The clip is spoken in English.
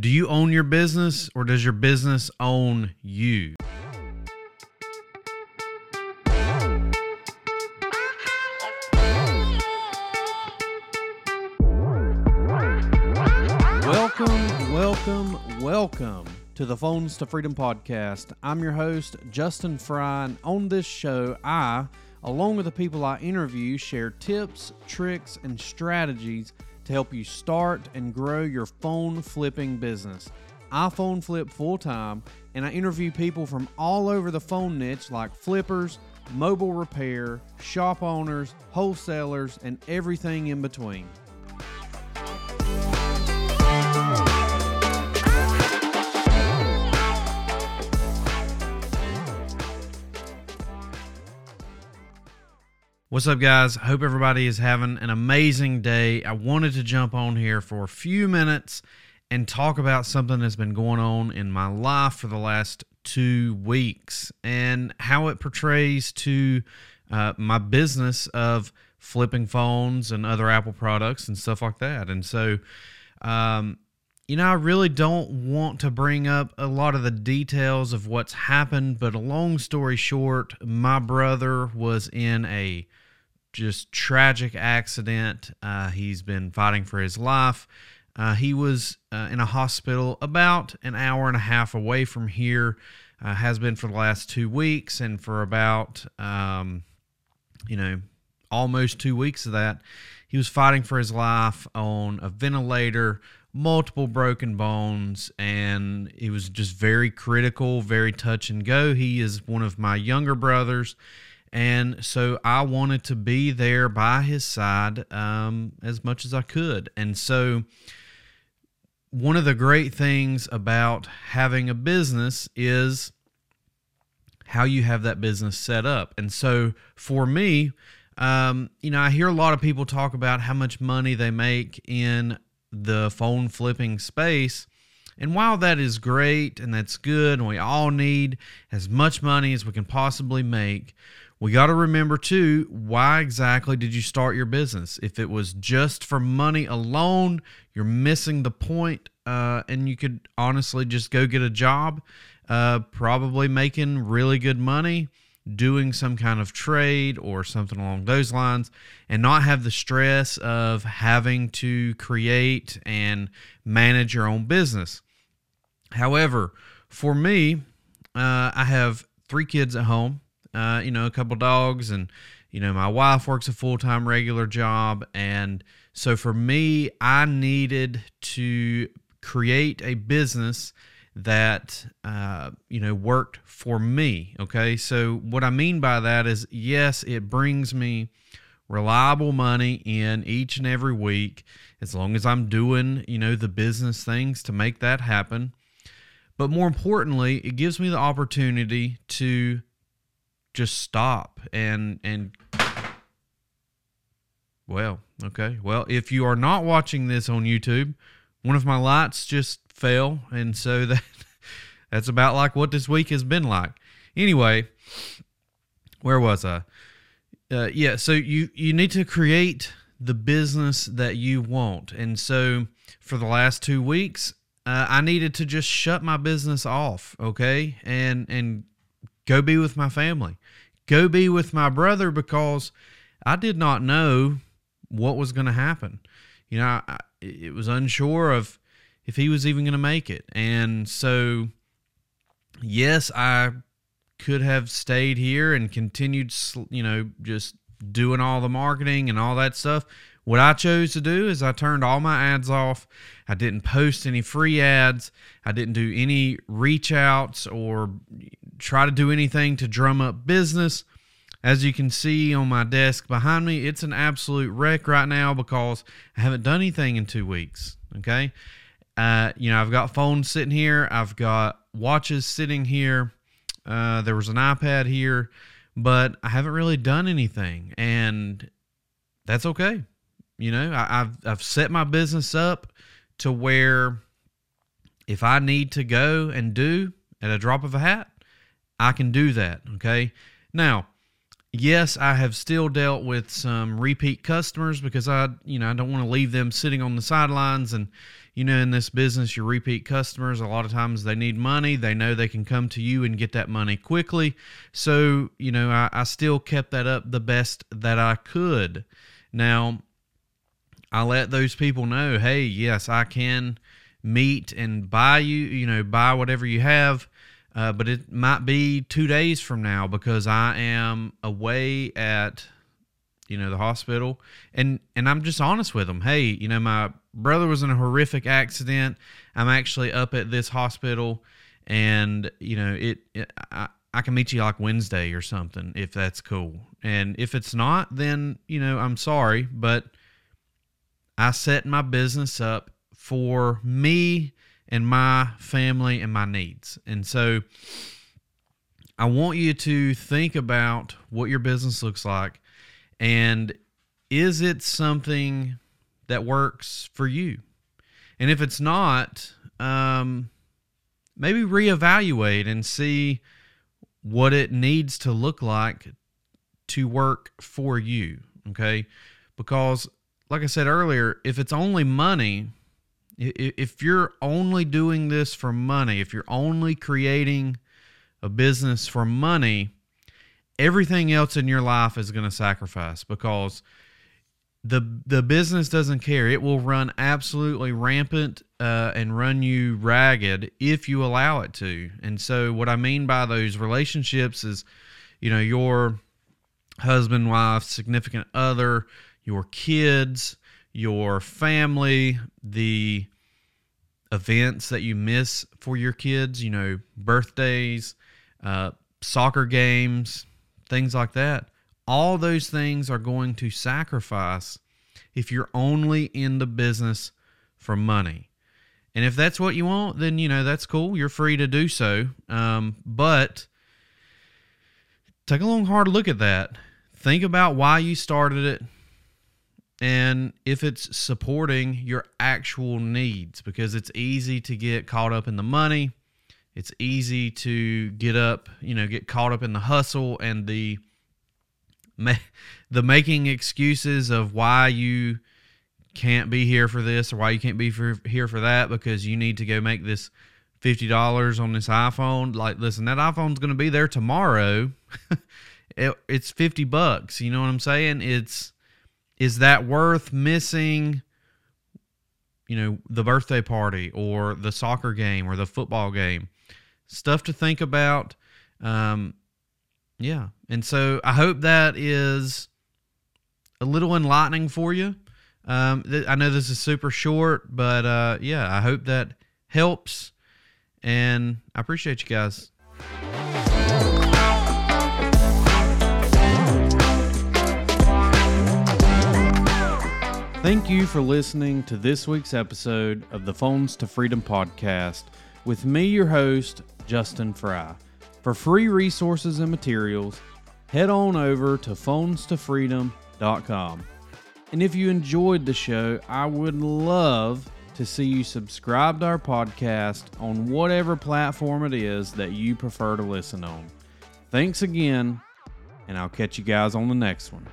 Do you own your business or does your business own you? Welcome, welcome, welcome to the Phones to Freedom podcast. I'm your host, Justin Fry, and on this show, I, along with the people I interview, share tips, tricks, and strategies to help you start and grow your phone flipping business. I phone flip full time and I interview people from all over the phone niche like flippers, mobile repair, shop owners, wholesalers, and everything in between. What's up, guys? Hope everybody is having an amazing day. I wanted to jump on here for a few minutes and talk about something that's been going on in my life for the last two weeks and how it portrays to uh, my business of flipping phones and other Apple products and stuff like that. And so, um, you know, I really don't want to bring up a lot of the details of what's happened, but a long story short, my brother was in a just tragic accident. Uh, he's been fighting for his life. Uh, he was uh, in a hospital about an hour and a half away from here. Uh, has been for the last two weeks, and for about um, you know almost two weeks of that, he was fighting for his life on a ventilator, multiple broken bones, and he was just very critical, very touch and go. He is one of my younger brothers and so I wanted to be there by his side um, as much as I could. And so, one of the great things about having a business is how you have that business set up. And so, for me, um, you know, I hear a lot of people talk about how much money they make in the phone flipping space. And while that is great and that's good, and we all need as much money as we can possibly make, we got to remember too why exactly did you start your business if it was just for money alone you're missing the point uh, and you could honestly just go get a job uh, probably making really good money doing some kind of trade or something along those lines and not have the stress of having to create and manage your own business. However for me uh, i have three kids at home uh, you know, a couple dogs, and you know, my wife works a full time regular job, and so for me, I needed to create a business that uh, you know worked for me. Okay, so what I mean by that is, yes, it brings me reliable money in each and every week as long as I'm doing, you know, the business things to make that happen. But more importantly, it gives me the opportunity to just stop and and well, okay. Well, if you are not watching this on YouTube, one of my lights just fell and so that that's about like what this week has been like. Anyway, where was I? Uh, yeah, so you you need to create the business that you want. And so for the last 2 weeks, uh, I needed to just shut my business off, okay? And and go be with my family, go be with my brother because I did not know what was going to happen. You know, I, it was unsure of if he was even going to make it. And so, yes, I could have stayed here and continued, you know, just doing all the marketing and all that stuff. What I chose to do is I turned all my ads off. I didn't post any free ads. I didn't do any reach outs or try to do anything to drum up business. As you can see on my desk behind me, it's an absolute wreck right now because I haven't done anything in two weeks. Okay. Uh, you know, I've got phones sitting here, I've got watches sitting here. Uh, there was an iPad here, but I haven't really done anything, and that's okay. You know, I, have I've set my business up to where if I need to go and do at a drop of a hat, I can do that. Okay. Now, yes, I have still dealt with some repeat customers because I, you know, I don't want to leave them sitting on the sidelines and, you know, in this business, your repeat customers, a lot of times they need money. They know they can come to you and get that money quickly. So, you know, I, I still kept that up the best that I could. Now, I let those people know, hey, yes, I can meet and buy you, you know, buy whatever you have. Uh, but it might be two days from now because I am away at, you know, the hospital, and and I'm just honest with them. Hey, you know, my brother was in a horrific accident. I'm actually up at this hospital, and you know, it. it I, I can meet you like Wednesday or something if that's cool. And if it's not, then you know, I'm sorry, but I set my business up for me and my family and my needs. And so I want you to think about what your business looks like and is it something that works for you? And if it's not, um, maybe reevaluate and see what it needs to look like to work for you. Okay. Because, like I said earlier, if it's only money, if you're only doing this for money, if you're only creating a business for money, everything else in your life is going to sacrifice because the the business doesn't care. It will run absolutely rampant uh, and run you ragged if you allow it to. And so, what I mean by those relationships is, you know, your husband, wife, significant other, your kids, your family, the events that you miss for your kids, you know, birthdays, uh, soccer games, things like that. All those things are going to sacrifice if you're only in the business for money. And if that's what you want, then, you know, that's cool. You're free to do so. Um, but take a long, hard look at that. Think about why you started it and if it's supporting your actual needs because it's easy to get caught up in the money it's easy to get up you know get caught up in the hustle and the the making excuses of why you can't be here for this or why you can't be for, here for that because you need to go make this $50 on this iPhone. Like listen that iPhone's going to be there tomorrow. It, it's 50 bucks you know what I'm saying? It's is that worth missing you know the birthday party or the soccer game or the football game? Stuff to think about. Um yeah. And so i hope that is a little enlightening for you. Um th- i know this is super short but uh yeah i hope that helps. And i appreciate you guys Thank you for listening to this week's episode of the Phones to Freedom podcast with me, your host, Justin Fry. For free resources and materials, head on over to phonestofreedom.com. And if you enjoyed the show, I would love to see you subscribe to our podcast on whatever platform it is that you prefer to listen on. Thanks again, and I'll catch you guys on the next one.